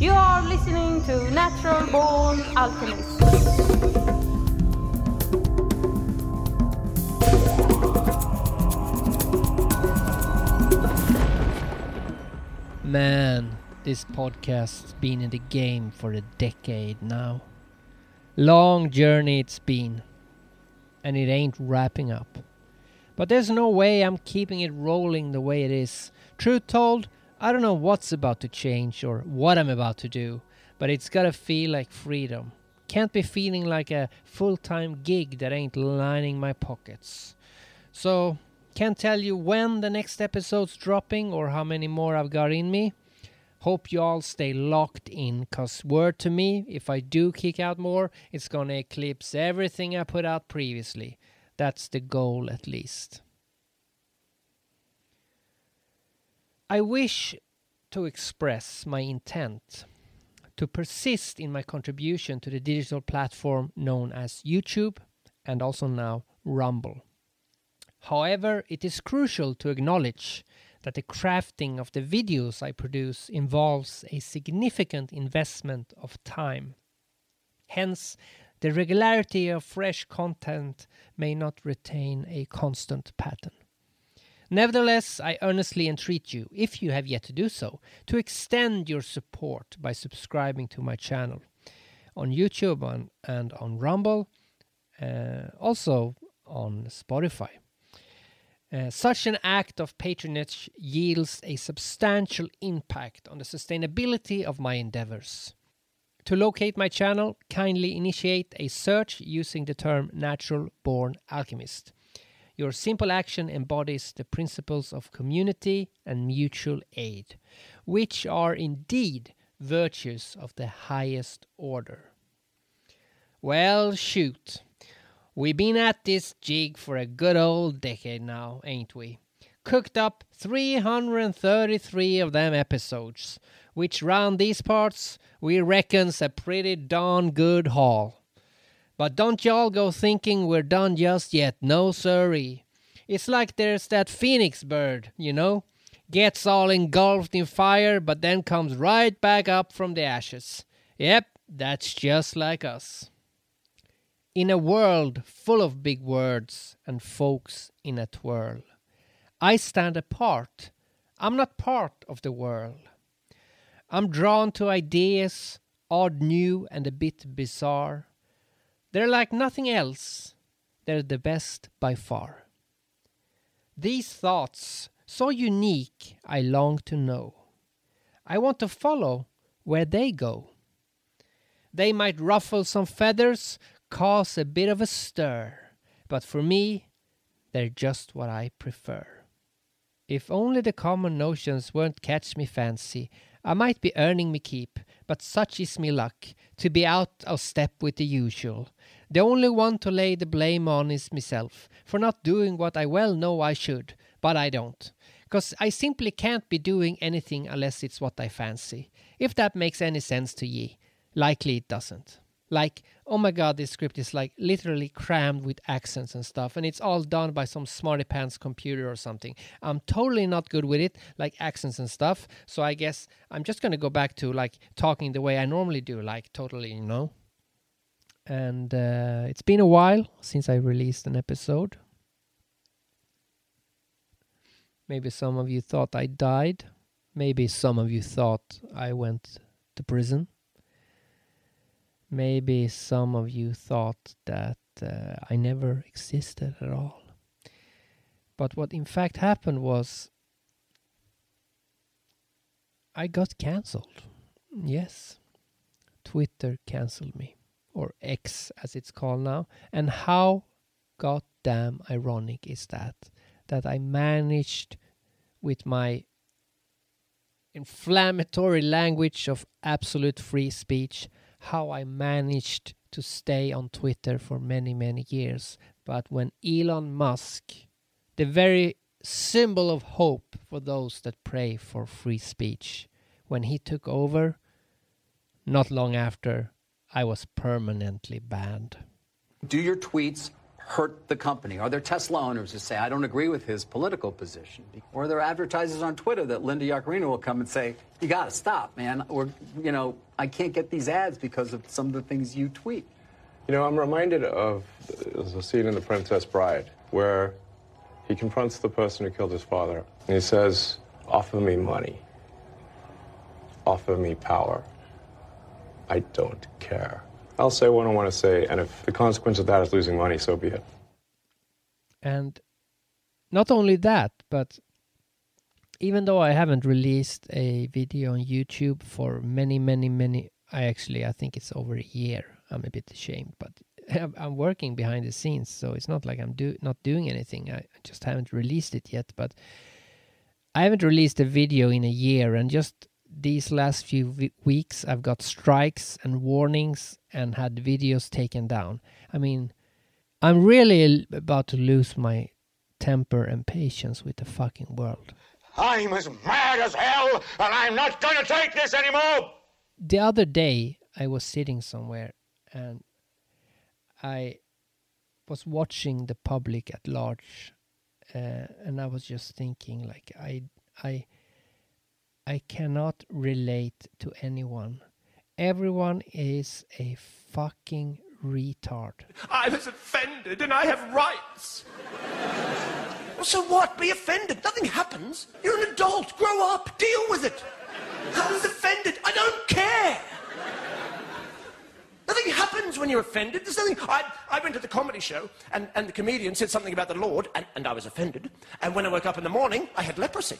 You are listening to Natural Born Alchemist. Man, this podcast's been in the game for a decade now. Long journey it's been, and it ain't wrapping up. But there's no way I'm keeping it rolling the way it is. Truth told, I don't know what's about to change or what I'm about to do, but it's gotta feel like freedom. Can't be feeling like a full time gig that ain't lining my pockets. So, can't tell you when the next episode's dropping or how many more I've got in me. Hope you all stay locked in, cause word to me, if I do kick out more, it's gonna eclipse everything I put out previously. That's the goal, at least. I wish to express my intent to persist in my contribution to the digital platform known as YouTube and also now Rumble. However, it is crucial to acknowledge that the crafting of the videos I produce involves a significant investment of time. Hence, the regularity of fresh content may not retain a constant pattern. Nevertheless, I earnestly entreat you, if you have yet to do so, to extend your support by subscribing to my channel on YouTube on, and on Rumble, uh, also on Spotify. Uh, such an act of patronage yields a substantial impact on the sustainability of my endeavors. To locate my channel, kindly initiate a search using the term Natural Born Alchemist. Your simple action embodies the principles of community and mutual aid, which are indeed virtues of the highest order. Well, shoot. We've been at this jig for a good old decade now, ain't we? Cooked up 333 of them episodes, which round these parts we reckon's a pretty darn good haul. But don't y'all go thinking we're done just yet, no siree. It's like there's that phoenix bird, you know? Gets all engulfed in fire, but then comes right back up from the ashes. Yep, that's just like us. In a world full of big words and folks in a twirl, I stand apart. I'm not part of the world. I'm drawn to ideas, odd, new, and a bit bizarre. They're like nothing else. They're the best by far. These thoughts, so unique, I long to know. I want to follow where they go. They might ruffle some feathers, cause a bit of a stir, but for me, they're just what I prefer. If only the common notions won't catch me fancy, I might be earning me keep, but such is me luck, to be out of step with the usual. The only one to lay the blame on is myself, for not doing what I well know I should, but I don't. Cause I simply can't be doing anything unless it's what I fancy. If that makes any sense to ye. Likely it doesn't like oh my god this script is like literally crammed with accents and stuff and it's all done by some smarty pants computer or something. I'm totally not good with it like accents and stuff so i guess i'm just going to go back to like talking the way i normally do like totally you know? And uh, it's been a while since i released an episode. Maybe some of you thought i died. Maybe some of you thought i went to prison Maybe some of you thought that uh, I never existed at all. But what in fact happened was I got cancelled. Yes. Twitter cancelled me, or X as it's called now. And how goddamn ironic is that? That I managed with my inflammatory language of absolute free speech how I managed to stay on Twitter for many, many years. But when Elon Musk, the very symbol of hope for those that pray for free speech, when he took over, not long after, I was permanently banned. Do your tweets hurt the company? Are there Tesla owners who say, I don't agree with his political position? Or are there advertisers on Twitter that Linda Yaccarino will come and say, you got to stop, man. Or, you know, I can't get these ads because of some of the things you tweet. You know, I'm reminded of the scene in The Princess Bride where he confronts the person who killed his father and he says, offer me money. Offer me power. I don't care. I'll say what I want to say, and if the consequence of that is losing money, so be it. And not only that, but even though I haven't released a video on YouTube for many, many, many, I actually I think it's over a year. I'm a bit ashamed, but I'm working behind the scenes, so it's not like I'm do not doing anything. I just haven't released it yet, but I haven't released a video in a year, and just these last few weeks I've got strikes and warnings and had videos taken down. I mean, I'm really about to lose my temper and patience with the fucking world. I'm as mad as hell, and I'm not going to take this anymore! The other day, I was sitting somewhere and I was watching the public at large, uh, and I was just thinking, like, I, I, I cannot relate to anyone. Everyone is a fucking retard. I was offended and I have rights. well, so what? Be offended. Nothing happens. You're an adult. Grow up. Deal with it. I was offended. I don't care. Nothing happens when you're offended. There's nothing. I, I went to the comedy show and, and the comedian said something about the Lord and, and I was offended. And when I woke up in the morning, I had leprosy.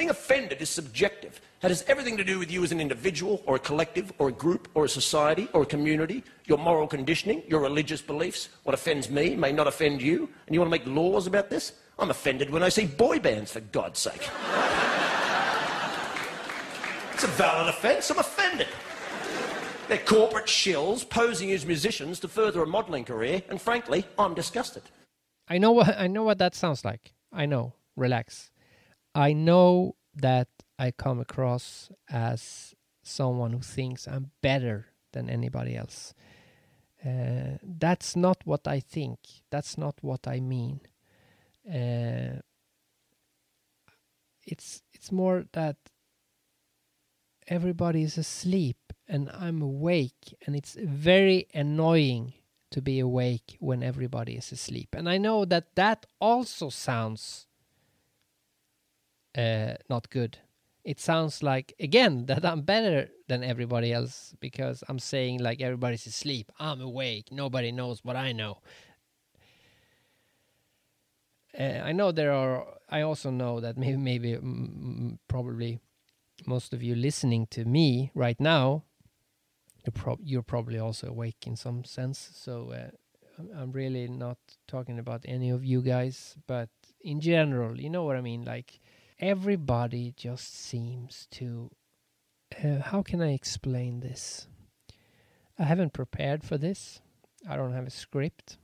Being offended is subjective. That has everything to do with you as an individual or a collective or a group or a society or a community, your moral conditioning, your religious beliefs. What offends me may not offend you. And you want to make laws about this? I'm offended when I see boy bands, for God's sake. it's a valid offence. I'm offended. They're corporate shills posing as musicians to further a modelling career, and frankly, I'm disgusted. I know what I know what that sounds like. I know. Relax. I know that I come across as someone who thinks I'm better than anybody else. Uh, that's not what I think. That's not what I mean. Uh, it's it's more that everybody is asleep and I'm awake, and it's very annoying to be awake when everybody is asleep. And I know that that also sounds uh, not good. It sounds like again that I'm better than everybody else because I'm saying like everybody's asleep. I'm awake. Nobody knows what I know. Uh, I know there are. I also know that maybe, maybe, mm, probably, most of you listening to me right now, you're, prob- you're probably also awake in some sense. So uh, I'm really not talking about any of you guys, but in general, you know what I mean. Like everybody just seems to. Uh, how can I explain this? I haven't prepared for this. I don't have a script.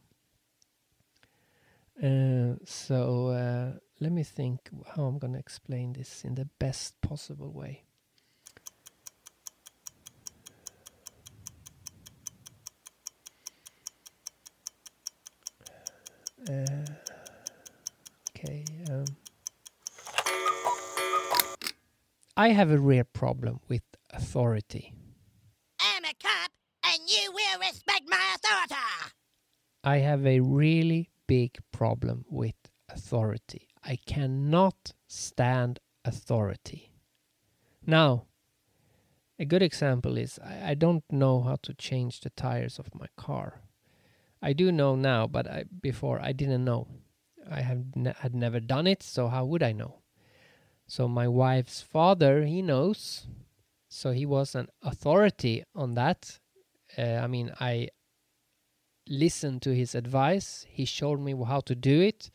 Uh, so uh, let me think how I'm going to explain this in the best possible way. Uh, okay. Um, I have a real problem with authority. I'm a cop, and you will respect my authority. I have a really big problem with authority. I cannot stand authority. Now, a good example is I, I, don't know how to change the tires of my car. I do know now, but I, before I didn't know. I have ne- had never done it, so how would I know? So my wife's father, he knows. So he was an authority on that. Uh, I mean, I listened to his advice. He showed me how to do it.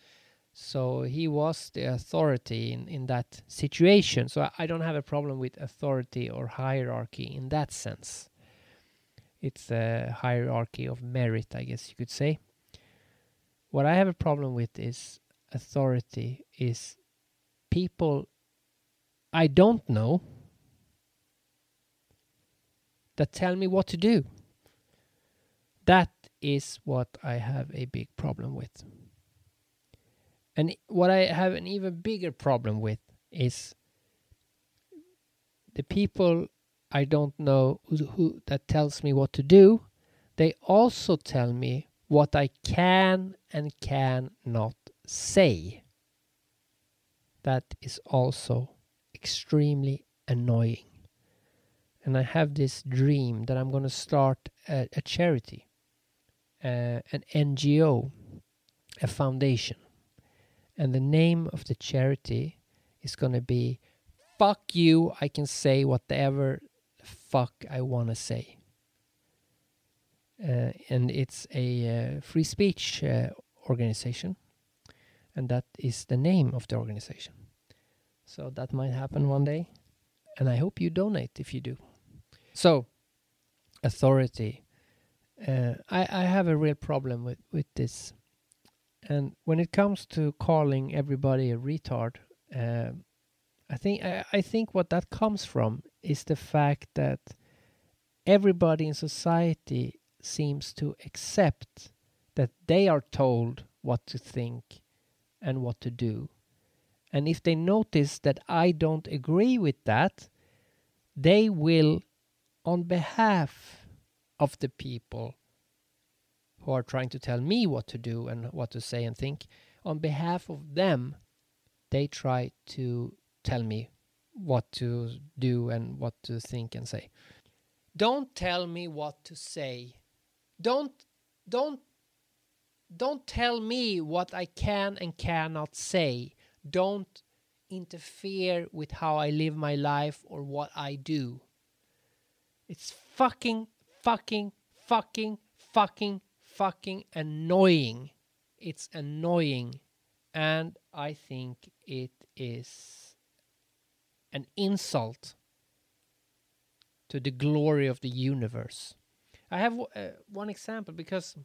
So he was the authority in, in that situation. So I, I don't have a problem with authority or hierarchy in that sense. It's a hierarchy of merit, I guess you could say. What I have a problem with is authority is people I don't know that tell me what to do. That is what I have a big problem with. And what I have an even bigger problem with is the people I don't know who, who that tells me what to do. They also tell me what I can and cannot say. That is also extremely annoying. And I have this dream that I'm going to start a, a charity, uh, an NGO, a foundation. And the name of the charity is going to be Fuck You, I can say whatever fuck I want to say. Uh, and it's a uh, free speech uh, organization. And that is the name of the organization. So that might happen one day. And I hope you donate if you do. So, authority. Uh, I, I have a real problem with, with this. And when it comes to calling everybody a retard, uh, I think I, I think what that comes from is the fact that everybody in society seems to accept that they are told what to think and what to do. And if they notice that I don't agree with that, they will, on behalf of the people who are trying to tell me what to do and what to say and think, on behalf of them, they try to tell me what to do and what to think and say. Don't tell me what to say. Don't don't don't tell me what I can and cannot say. Don't interfere with how I live my life or what I do. It's fucking fucking fucking fucking fucking annoying. It's annoying and I think it is an insult to the glory of the universe. I have uh, one example because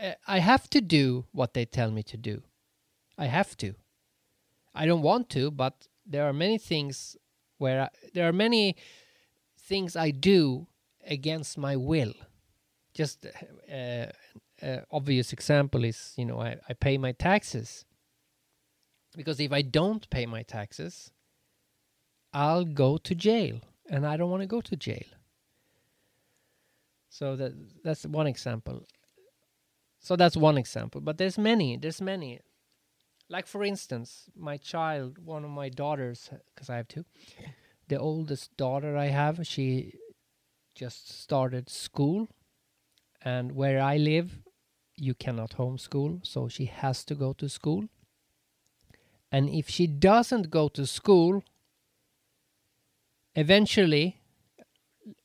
uh, I have to do what they tell me to do. I have to. I don't want to, but there are many things where I, there are many things I do against my will. Just uh, uh, obvious example is you know I, I pay my taxes because if I don't pay my taxes, I'll go to jail, and I don't want to go to jail. So that that's one example. So that's one example, but there's many. There's many. Like for instance, my child, one of my daughters, because I have two. The oldest daughter I have, she just started school, and where I live, you cannot homeschool, so she has to go to school. And if she doesn't go to school, eventually,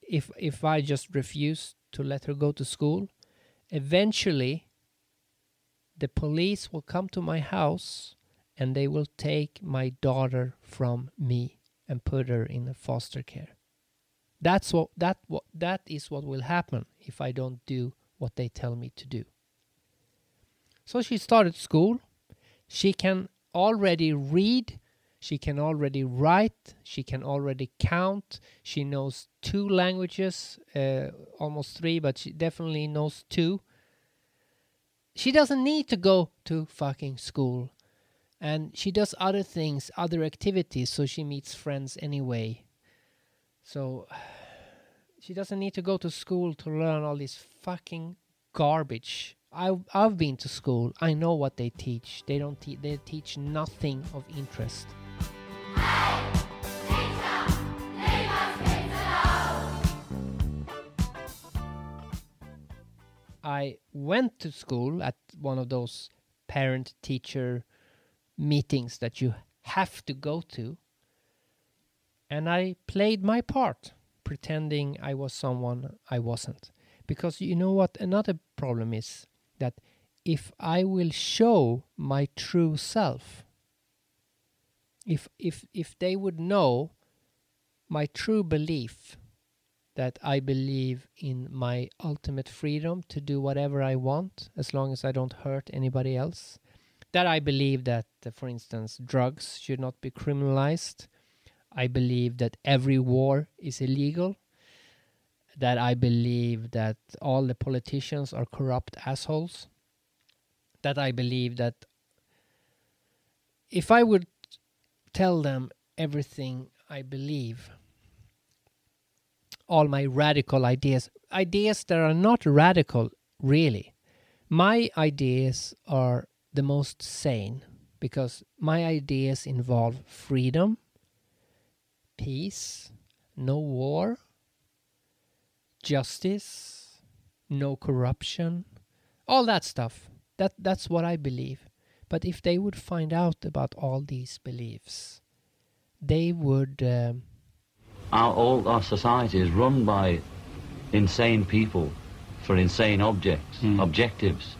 if if I just refuse to let her go to school, eventually the police will come to my house and they will take my daughter from me and put her in a foster care. That's what that what that is what will happen if I don't do what they tell me to do. So she started school. She can already read, she can already write, she can already count. She knows two languages, uh, almost three, but she definitely knows two. She doesn't need to go to fucking school. And she does other things, other activities, so she meets friends anyway. So she doesn't need to go to school to learn all this fucking garbage. I I've been to school. I know what they teach. They don't te- they teach nothing of interest. I went to school at one of those parent teacher meetings that you have to go to. And I played my part, pretending I was someone I wasn't. Because you know what? Another problem is that if I will show my true self, if if if they would know my true belief that I believe in my ultimate freedom to do whatever I want as long as I don't hurt anybody else, that I believe that, uh, for instance, drugs should not be criminalized. I believe that every war is illegal that I believe that all the politicians are corrupt assholes. That I believe that if I would tell them everything I believe, all my radical ideas, ideas that are not radical, really. My ideas are the most sane because my ideas involve freedom, peace, no war, justice, no corruption, all that stuff. That that's what I believe. But if they would find out about all these beliefs, they would. Um, our, all our society is run by insane people for insane objects, objectives.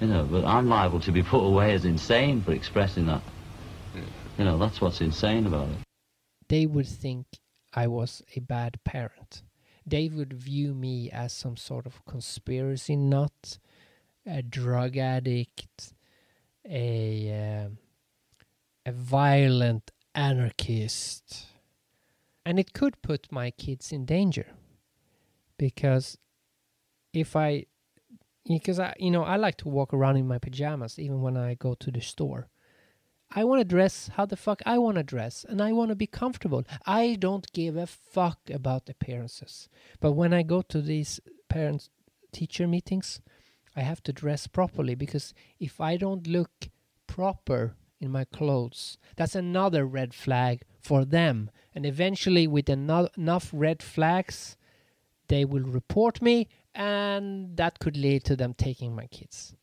You know, but I'm liable to be put away as insane for expressing that. You know, that's what's insane about it. they would think I was a bad parent. They would view me as some sort of conspiracy nut, a drug addict, a um, a violent anarchist, and it could put my kids in danger because if I because I you know I like to walk around in my pajamas even when I go to the store. I want to dress how the fuck I want to dress and I want to be comfortable. I don't give a fuck about appearances. But when I go to these parents teacher meetings, I have to dress properly because if I don't look proper in my clothes, that's another red flag for them. And eventually, with eno- enough red flags, they will report me, and that could lead to them taking my kids.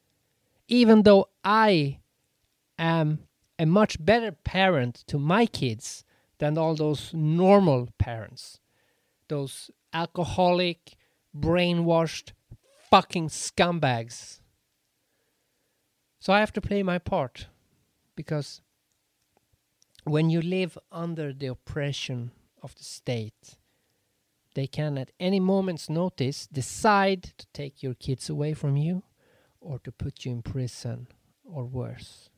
Even though I am a much better parent to my kids than all those normal parents. Those alcoholic, brainwashed, fucking scumbags. So I have to play my part because when you live under the oppression of the state, they can at any moment's notice decide to take your kids away from you or to put you in prison or worse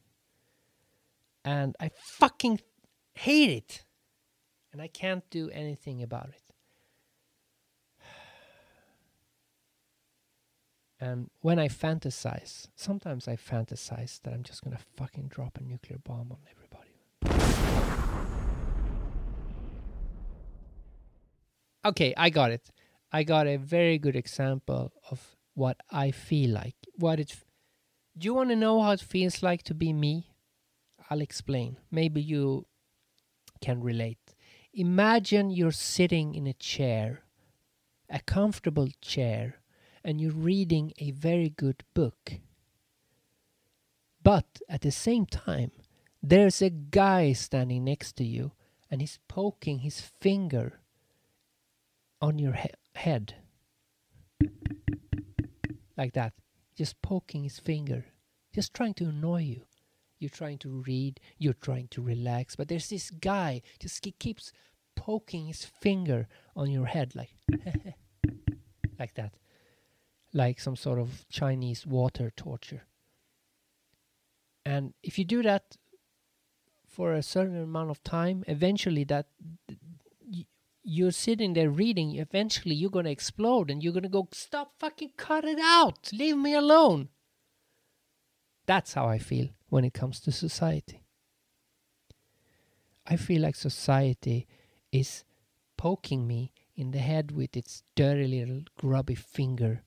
and I fucking hate it. And I can't do anything about it. And when I fantasize, sometimes I fantasize that I'm just gonna fucking drop a nuclear bomb on everybody. Okay, I got it. I got a very good example of what I feel like. What it. f- Do you want to know how it feels like to be me? I'll explain. Maybe you can relate. Imagine you're sitting in a chair, a comfortable chair, and you're reading a very good book. But at the same time, there's a guy standing next to you and he's poking his finger on your he- head. Like that. Just poking his finger. Just trying to annoy you you're trying to read, you're trying to relax, but there's this guy just he keeps poking his finger on your head like like that. Like some sort of Chinese water torture. And if you do that for a certain amount of time, eventually that you're sitting there reading, eventually you're going to explode and you're going to go, stop fucking cut it out. Leave me alone. That's how I feel when it comes to society. I feel like society is poking me in the head with its dirty little grubby finger,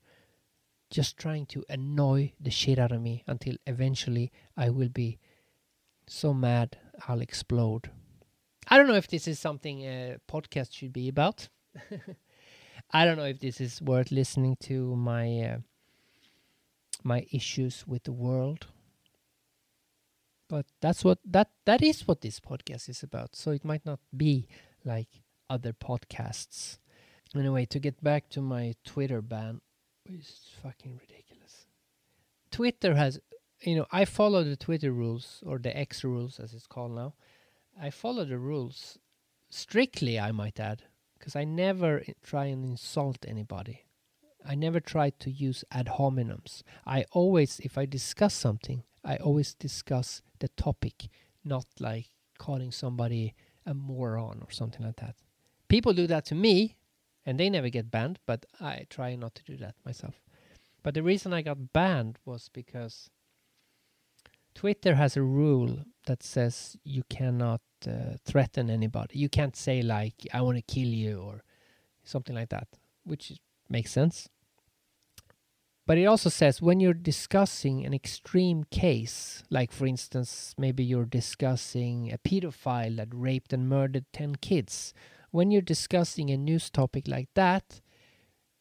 just trying to annoy the shit out of me until eventually I will be so mad I'll explode. I don't know if this is something a podcast should be about. I don't know if this is worth listening to my uh, my issues with the world but that's what that that is what this podcast is about so it might not be like other podcasts anyway to get back to my twitter ban is fucking ridiculous twitter has you know i follow the twitter rules or the x rules as it's called now i follow the rules strictly i might add because i never try and insult anybody I never try to use ad hominems. I always, if I discuss something, I always discuss the topic, not like calling somebody a moron or something like that. People do that to me, and they never get banned. But I try not to do that myself. But the reason I got banned was because Twitter has a rule that says you cannot uh, threaten anybody. You can't say like "I want to kill you" or something like that, which makes sense. But it also says when you're discussing an extreme case, like for instance, maybe you're discussing a pedophile that raped and murdered 10 kids, when you're discussing a news topic like that,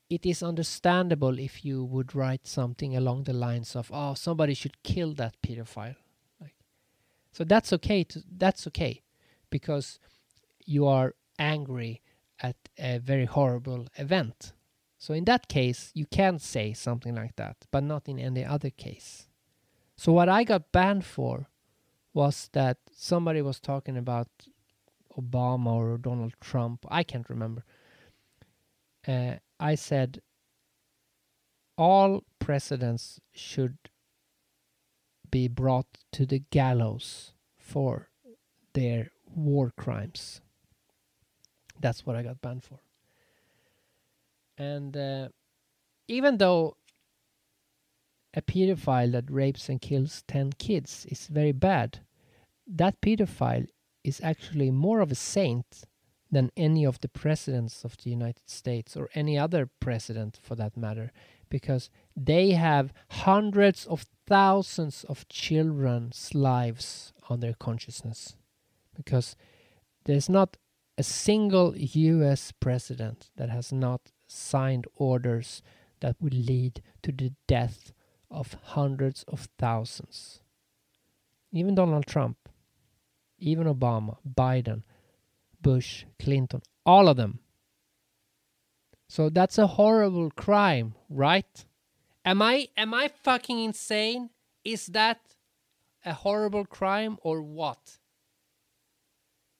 it is understandable if you would write something along the lines of, "Oh, somebody should kill that pedophile." Like, so that's okay. To, that's okay, because you are angry at a very horrible event. So in that case, you can say something like that, but not in any other case. So what I got banned for was that somebody was talking about Obama or Donald Trump. I can't remember. Uh, I said all presidents should be brought to the gallows for their war crimes. That's what I got banned for. And uh, even though a pedophile that rapes and kills 10 kids is very bad, that pedophile is actually more of a saint than any of the presidents of the United States or any other president for that matter, because they have hundreds of thousands of children's lives on their consciousness. Because there's not a single US president that has not signed orders that would lead to the death of hundreds of thousands. Even Donald Trump, even Obama, Biden, Bush, Clinton, all of them. So that's a horrible crime, right? Am I am I fucking insane? Is that a horrible crime or what?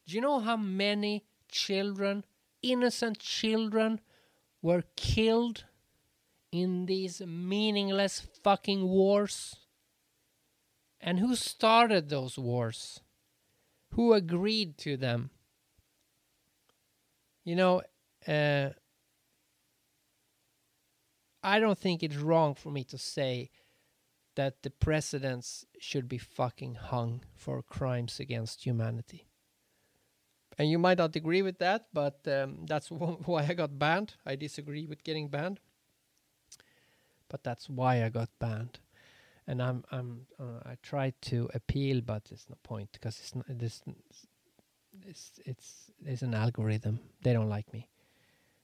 Do you know how many children, innocent children, were killed in these meaningless fucking wars? And who started those wars? Who agreed to them? You know, uh, I don't think it's wrong for me to say that the presidents should be fucking hung for crimes against humanity. And you might not agree with that, but um, that's wh- why I got banned. I disagree with getting banned, but that's why I got banned. And I'm I'm uh, I tried to appeal, but there's no point because it's not this. It's it's there's an algorithm. They don't like me.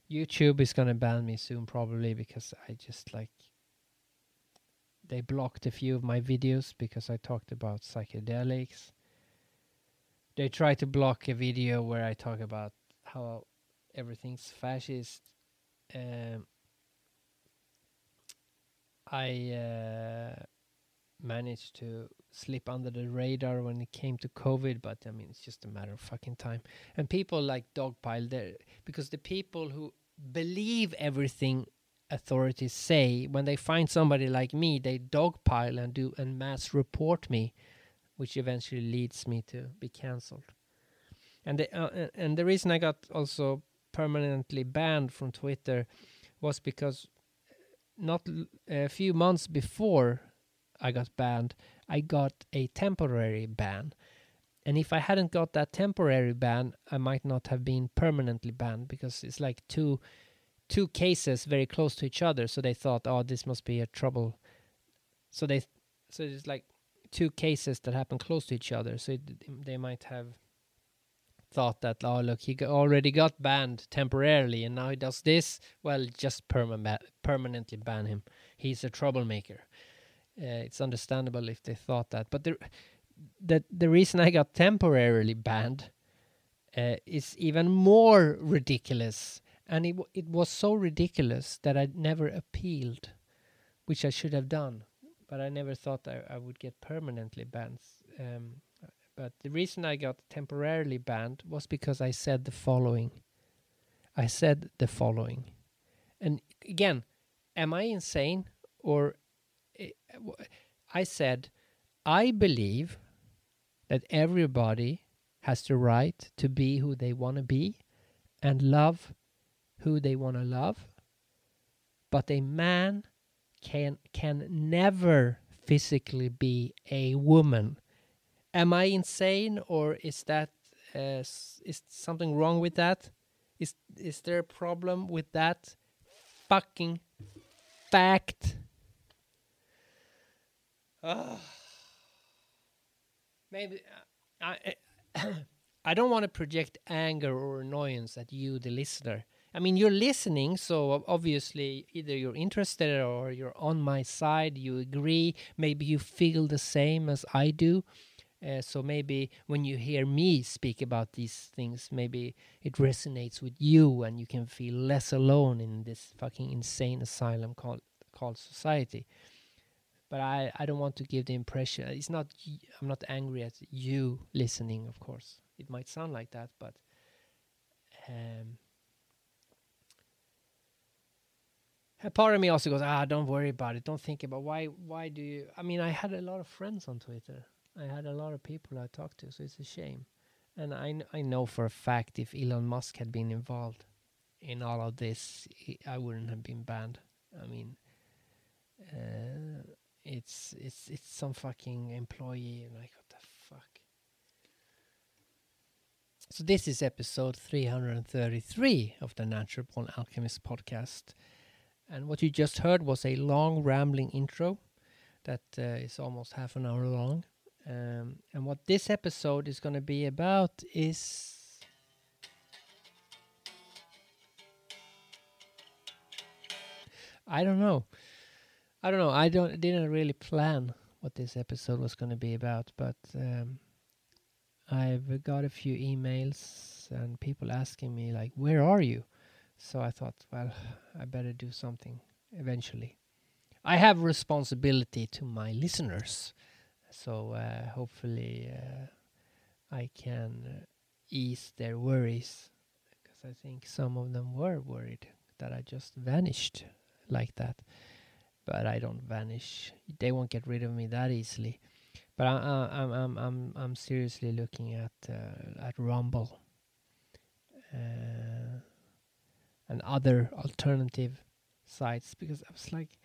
YouTube is gonna ban me soon, probably because I just like. They blocked a few of my videos because I talked about psychedelics. They tried to block a video where I talk about how everything's fascist. Um, I uh, managed to slip under the radar when it came to COVID, but I mean, it's just a matter of fucking time. And people like dogpile there because the people who believe everything authorities say, when they find somebody like me, they dogpile and do and mass report me, which eventually leads me to be cancelled. And the uh, uh, and the reason I got also permanently banned from Twitter was because not l- a few months before I got banned, I got a temporary ban. And if I hadn't got that temporary ban, I might not have been permanently banned because it's like two two cases very close to each other. So they thought, oh, this must be a trouble. So they so it's like two cases that happen close to each other. So it, they might have thought that, oh, look, he already got banned temporarily, and now he does this. Well, just perma- permanently ban him. He's a troublemaker. Uh, it's understandable if they thought that, but the the the reason I got temporarily banned uh, is even more ridiculous, and it it was so ridiculous that I never appealed, which I should have done, but I never thought I, I would get permanently banned. Um, but the reason I got temporarily banned was because I said the following. I said the following, and again, am I insane or? I said, I believe that everybody has the right to be who they want to be and love who they want to love, but a man can can never physically be a woman. Am I insane, or is that uh, is something wrong with that? Is is there a problem with that fucking fact? Ah. Maybe uh, I I don't want to project anger or annoyance at you, the listener. I mean, you're listening, so obviously either you're interested or you're on my side. You agree. Maybe you feel the same as I do. Uh, so maybe when you hear me speak about these things, maybe it resonates with you, and you can feel less alone in this fucking insane asylum called called society. But I, I don't want to give the impression. It's not. I'm not angry at you listening. Of course, it might sound like that, but um, a part of me also goes, ah, don't worry about it. Don't think about why. Why do you? I mean, I had a lot of friends on Twitter. I had a lot of people I talked to, so it's a shame. And I kn- I know for a fact if Elon Musk had been involved in all of this, I wouldn't have been banned. I mean, uh, it's it's it's some fucking employee. Like what the fuck? So this is episode 333 of the Natural Born Alchemist podcast. And what you just heard was a long rambling intro that uh, is almost half an hour long. Um, and what this episode is going to be about is I don't know. I don't know. I don't didn't really plan what this episode was going to be about, but um, I've got a few emails and people asking me like, "Where are you?" So I thought, well, I better do something eventually. I have responsibility to my listeners, so uh, hopefully uh, I can uh, ease their worries because I think some of them were worried that I just vanished like that. But I don't vanish. They won't get rid of me that easily. But I, I, I'm I'm I'm I'm seriously looking at uh, at Rumble uh, and other alternative sites because I was like,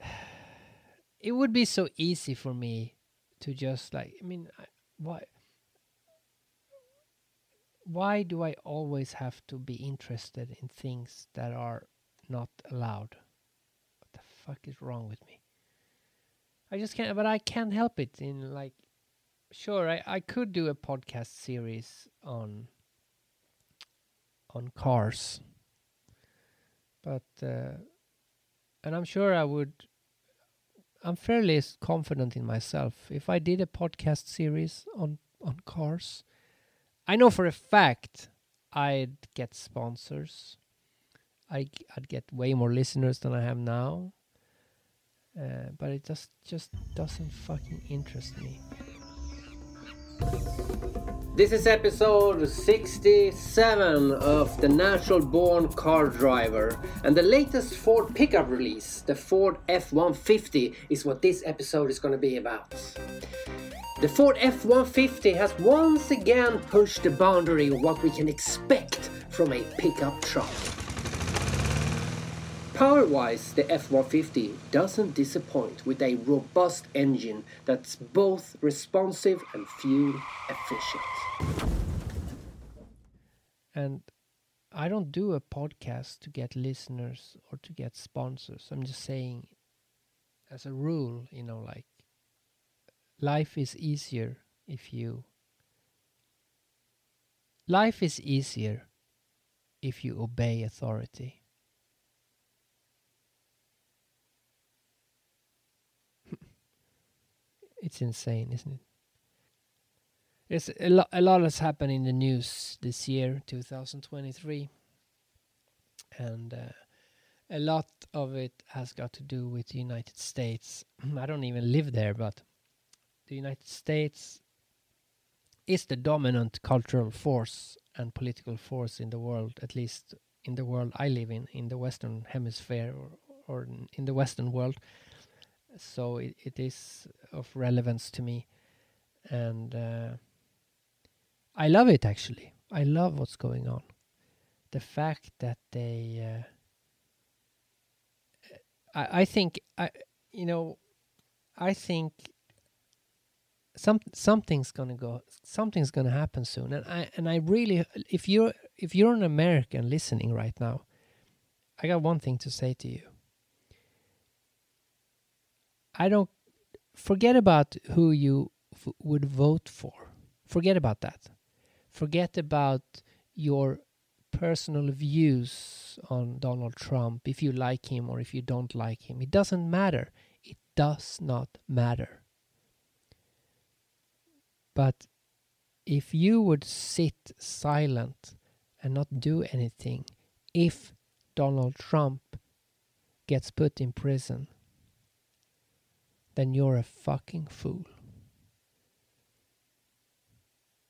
it would be so easy for me to just like. I mean, I, why? Why do I always have to be interested in things that are not allowed? Fuck is wrong with me? I just can't, but I can't help it. In like, sure, I I could do a podcast series on on cars, but uh, and I'm sure I would. I'm fairly confident in myself. If I did a podcast series on on cars, I know for a fact I'd get sponsors. I I'd get way more listeners than I have now. Uh, but it just just doesn't fucking interest me. This is episode 67 of the Natural Born Car Driver, and the latest Ford pickup release, the Ford F 150, is what this episode is going to be about. The Ford F 150 has once again pushed the boundary of what we can expect from a pickup truck. Power wise, the F 150 doesn't disappoint with a robust engine that's both responsive and fuel efficient. And I don't do a podcast to get listeners or to get sponsors. I'm just saying, as a rule, you know, like life is easier if you. Life is easier if you obey authority. It's insane, isn't it? It's a lot. A lot has happened in the news this year, 2023, and uh, a lot of it has got to do with the United States. I don't even live there, but the United States is the dominant cultural force and political force in the world, at least in the world I live in, in the Western Hemisphere or, or in- in the Western world. So it, it is of relevance to me, and uh, I love it actually. I love what's going on, the fact that they uh, I, I think I you know I think some something's gonna go something's gonna happen soon. And I and I really if you're if you're an American listening right now I got one thing to say to you I don't forget about who you f- would vote for forget about that forget about your personal views on Donald Trump, if you like him or if you don't like him. It doesn't matter. It does not matter. But if you would sit silent and not do anything, if Donald Trump gets put in prison, then you're a fucking fool.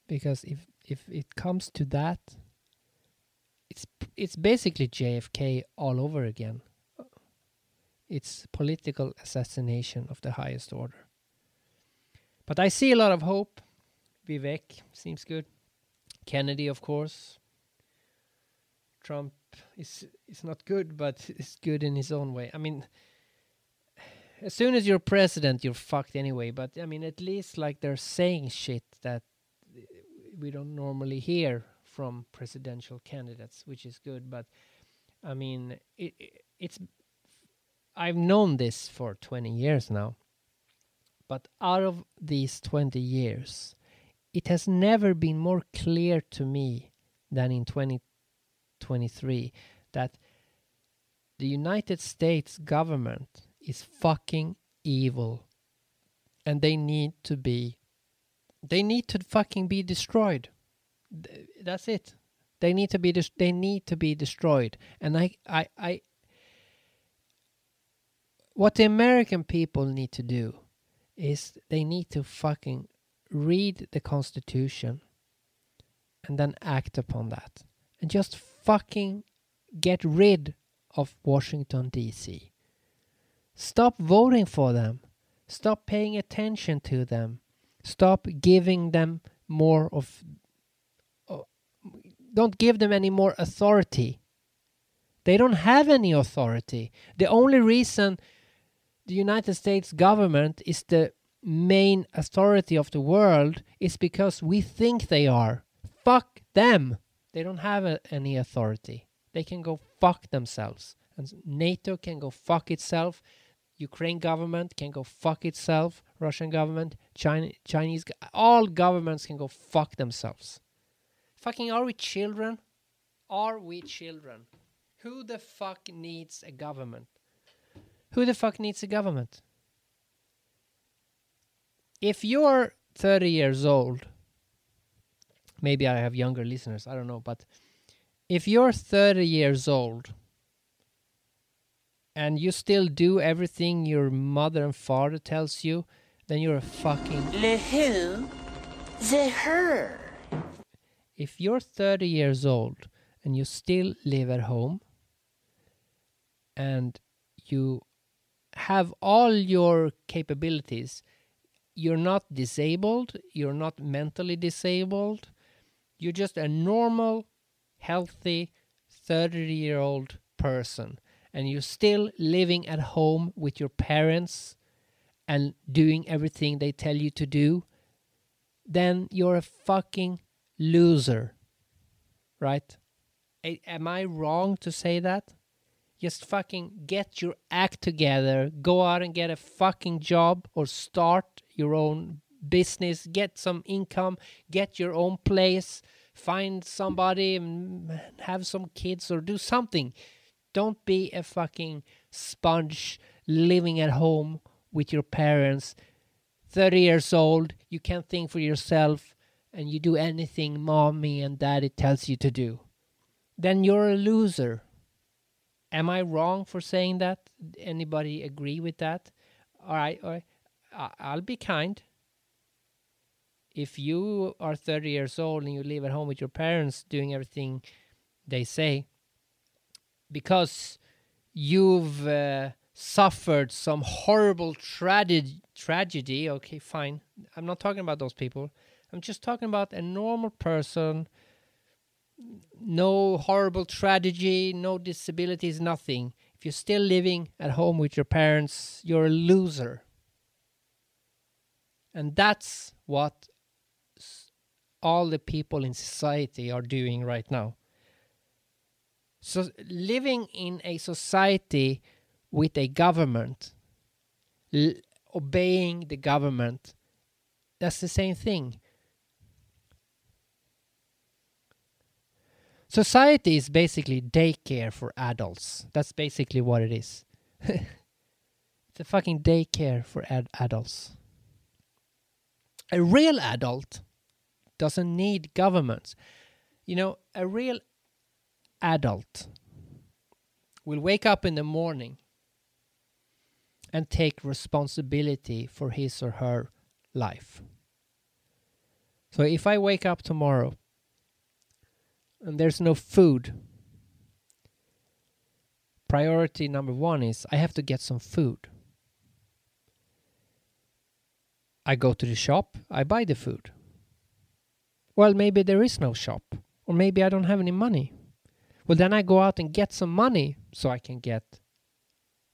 Because if if it comes to that, it's it's basically JFK all over again. It's political assassination of the highest order. But I see a lot of hope. Vivek seems good. Kennedy, of course. Trump is is not good, but is good in his own way. I mean, as soon as you're president, you're fucked anyway. But I mean, at least like they're saying shit that we don't normally hear from presidential candidates, which is good. But I mean, it, it, it's I've known this for 20 years now. But out of these 20 years, it has never been more clear to me than in 2023 that the United States government is fucking evil. And they need to be they need to fucking be destroyed. Th- that's it. They need to be they need to be destroyed. And i i i what the american people need to do is they need to fucking read the constitution and then act upon that. And just fucking get rid of washington d.c stop voting for them. Stop paying attention to them. Stop giving them more of uh, don't give them any more authority. They don't have any authority. The only reason the united states government is the main authority of the world is because we think they are. Fuck them. They don't have a, any authority. They can go fuck themselves. And nato can go fuck itself Ukraine government can go fuck itself. Russian government, China, Chinese, all governments can go fuck themselves. Fucking, are we children? Are we children? Who the fuck needs a government? Who the fuck needs a government? If you're 30 years old, maybe I have younger listeners, I don't know, but if you're 30 years old and you still do everything your mother and father tells you, then you're a fucking Le who? The her. if you're 30 years old and you still live at home and you have all your capabilities, you're not disabled, you're not mentally disabled, you're just a normal, healthy 30 year old person, and you're still living at home with your parents and doing everything they tell you to do, then you're a fucking loser. Right? A- am I wrong to say that? Just fucking get your act together, go out and get a fucking job or start your own business, get some income, get your own place, find somebody and have some kids or do something. Don't be a fucking sponge living at home with your parents 30 years old, you can't think for yourself, and you do anything mommy and daddy tells you to do, then you're a loser. Am I wrong for saying that? Anybody agree with that? All right, all right. I'll be kind. If you are 30 years old and you live at home with your parents doing everything they say, because you've uh, suffered some horrible tragedy tragedy okay fine i'm not talking about those people i'm just talking about a normal person no horrible tragedy, no disabilities, nothing. If you're still living at home with your parents, you're a loser. And that's what all the people in society are doing right now. So, living in a society with a government, l- obeying the government, that's the same thing. Society is basically daycare for adults. That's basically what it is. it's a fucking daycare for ad- adults. A real adult doesn't need governments. You know, a real adult will wake up in the morning and take responsibility for his or her life. So if I wake up tomorrow and there's no food, priority number one is I have to get some food. I go to the shop, I buy the food. Well, maybe there is no shop, or maybe I don't have any money. Well, then I go out and get some money so I can get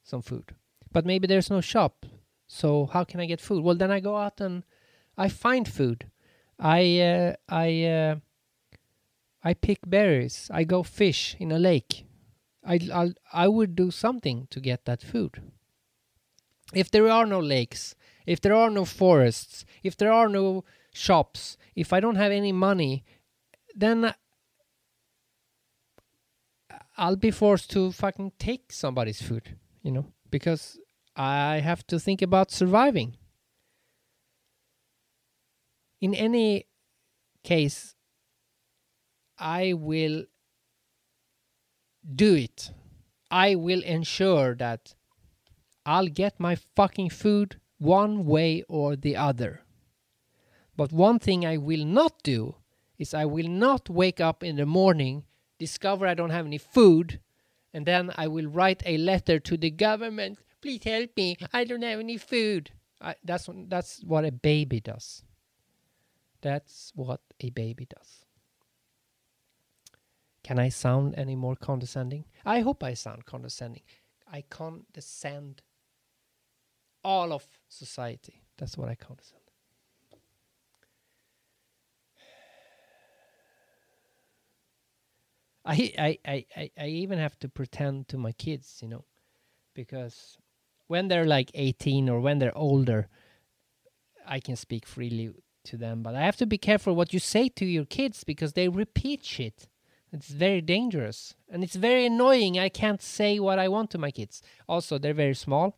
some food. But maybe there's no shop, so how can I get food? Well, then I go out and I find food. I uh, I uh, I pick berries. I go fish in a lake. I I'll, I would do something to get that food. If there are no lakes, if there are no forests, if there are no shops, if I don't have any money, then I'll be forced to fucking take somebody's food, you know, because I have to think about surviving. In any case, I will do it. I will ensure that I'll get my fucking food one way or the other. But one thing I will not do is I will not wake up in the morning, discover I don't have any food, and then I will write a letter to the government. Please help me. I don't have any food. I, that's that's what a baby does. That's what a baby does. Can I sound any more condescending? I hope I sound condescending. I condescend all of society. That's what I condescend. I, I, I, I, even have to pretend to my kids, you know, because when they're like 18 or when they're older, I can speak freely to them. But I have to be careful what you say to your kids because they repeat shit. It's very dangerous and it's very annoying. I can't say what I want to my kids. Also, they're very small,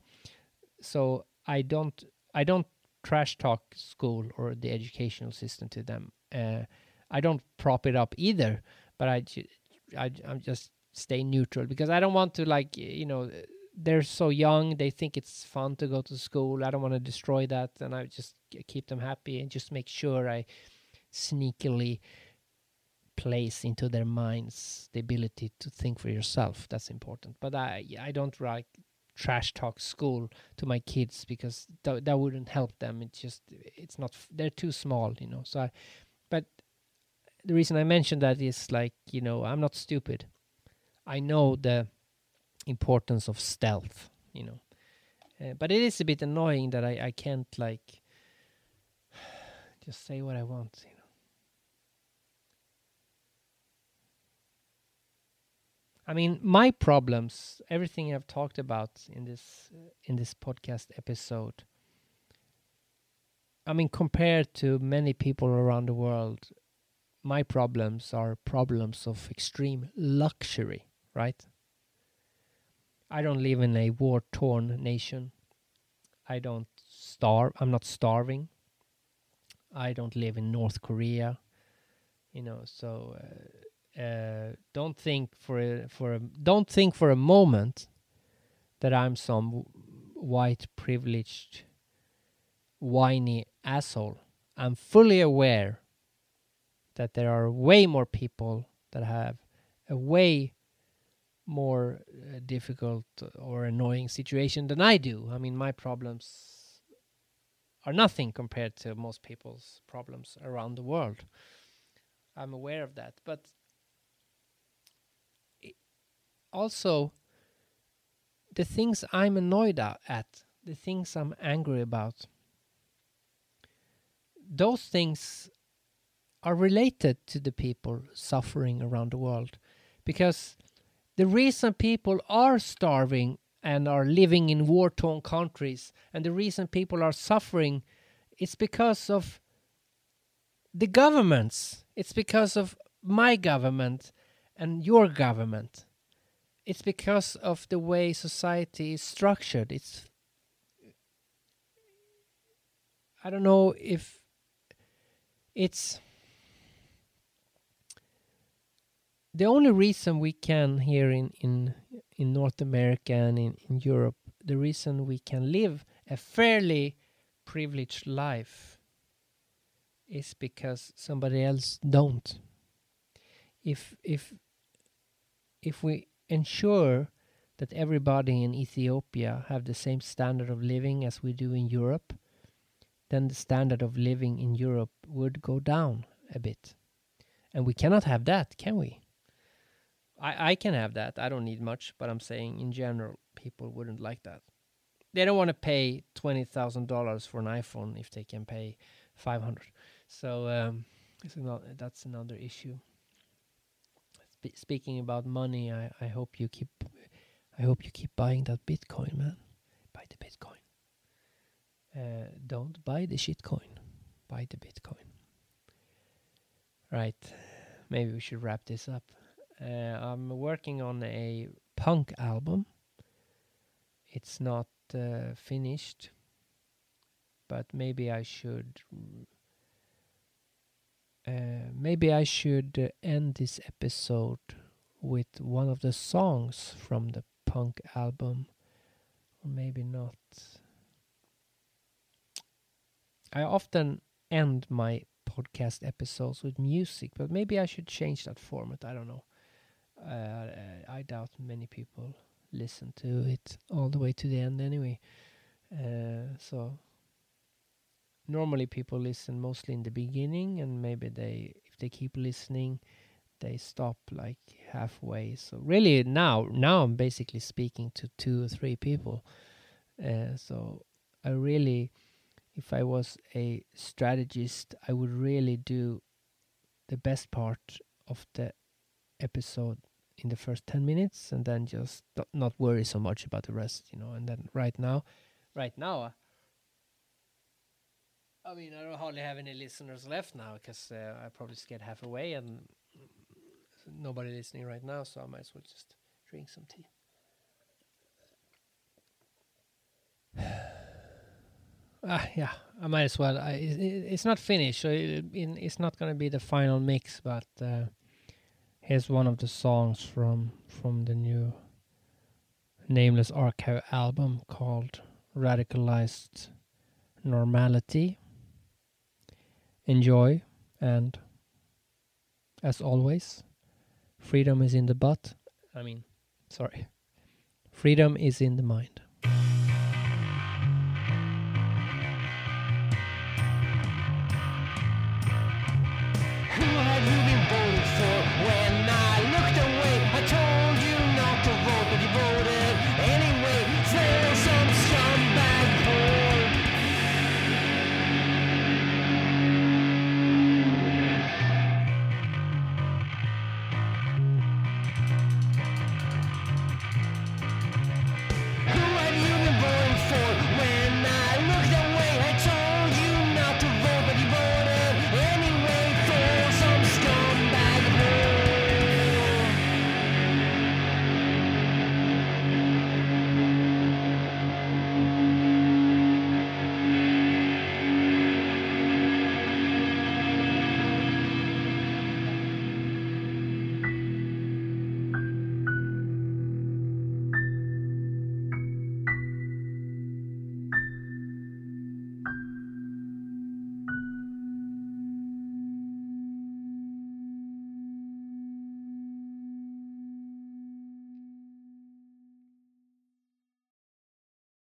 so I don't I don't trash talk school or the educational system to them. Uh, I don't prop it up either, but I I I'm just stay neutral because I don't want to like you know they're so young they think it's fun to go to school. I don't want to destroy that, and I just keep them happy and just make sure I sneakily place into their minds the ability to think for yourself. That's important. But I I don't like trash talk school to my kids because th- that wouldn't help them. It's just it's not f- they're too small, you know. So I, the reason I mentioned that is like you know I'm not stupid. I know the importance of stealth, you know. Uh, but it is a bit annoying that I I can't like just say what I want, you know. I mean, my problems, everything I've talked about in this uh, in this podcast episode. I mean, compared to many people around the world, my problems are problems of extreme luxury, right? I don't live in a war-torn nation. I don't starve. I'm not starving. I don't live in North Korea. You know, so uh, uh, don't think for a, for a, don't think for a moment that I'm some white privileged whiny asshole. I'm fully aware that there are way more people that have a way more uh, difficult or annoying situation than I do. I mean, my problems are nothing compared to most people's problems around the world. I'm aware of that, but also the things I'm annoyed at, the things I'm angry about, those things are related to the people suffering around the world. Because the reason people are starving and are living in war torn countries, and the reason people are suffering, it's because of the governments. It's because of my government and your government. It's because of the way society is structured. It's I don't know if it's the only reason we can here in in in North America and in, in Europe, the reason we can live a fairly privileged life is because somebody else don't. If if if we ensure that everybody in Ethiopia have the same standard of living as we do in Europe, then the standard of living in Europe would go down a bit. And we cannot have that, can we? I, I can have that. I don't need much, but I'm saying in general, people wouldn't like that. They don't want to pay twenty thousand dollars for an iPhone if they can pay five hundred. So um, that's another issue. Spe- speaking about money, I, I hope you keep I hope you keep buying that Bitcoin, man. Buy the Bitcoin. Uh, don't buy the shitcoin. Buy the Bitcoin. Right. Maybe we should wrap this up. Uh, I'm working on a punk album. It's not uh, finished, but maybe I should. Uh, maybe I should end this episode with one of the songs from the punk album, or maybe not. I often end my podcast episodes with music, but maybe I should change that format. I don't know. Uh, I doubt many people listen to it all the way to the end anyway. Uh, so normally people listen mostly in the beginning, and maybe they, if they keep listening, they stop like halfway. So really now, now I'm basically speaking to two or three people. Uh, so I really, if I was a strategist, I would really do the best part of the episode in the first 10 minutes and then just not- worry so much about the rest you know and then right now right now uh, i mean i don't hardly have any listeners left now because uh, i probably scared half away and nobody listening right now so i might as well just drink some tea. Ah yeah i might as well I, it, it- it's not finished so it, in, it's not going to be the final mix but uh, here's one of the songs from from the new nameless archive album called radicalized normality. Enjoy and as always freedom is in the butt i mean sorry freedom is in the mind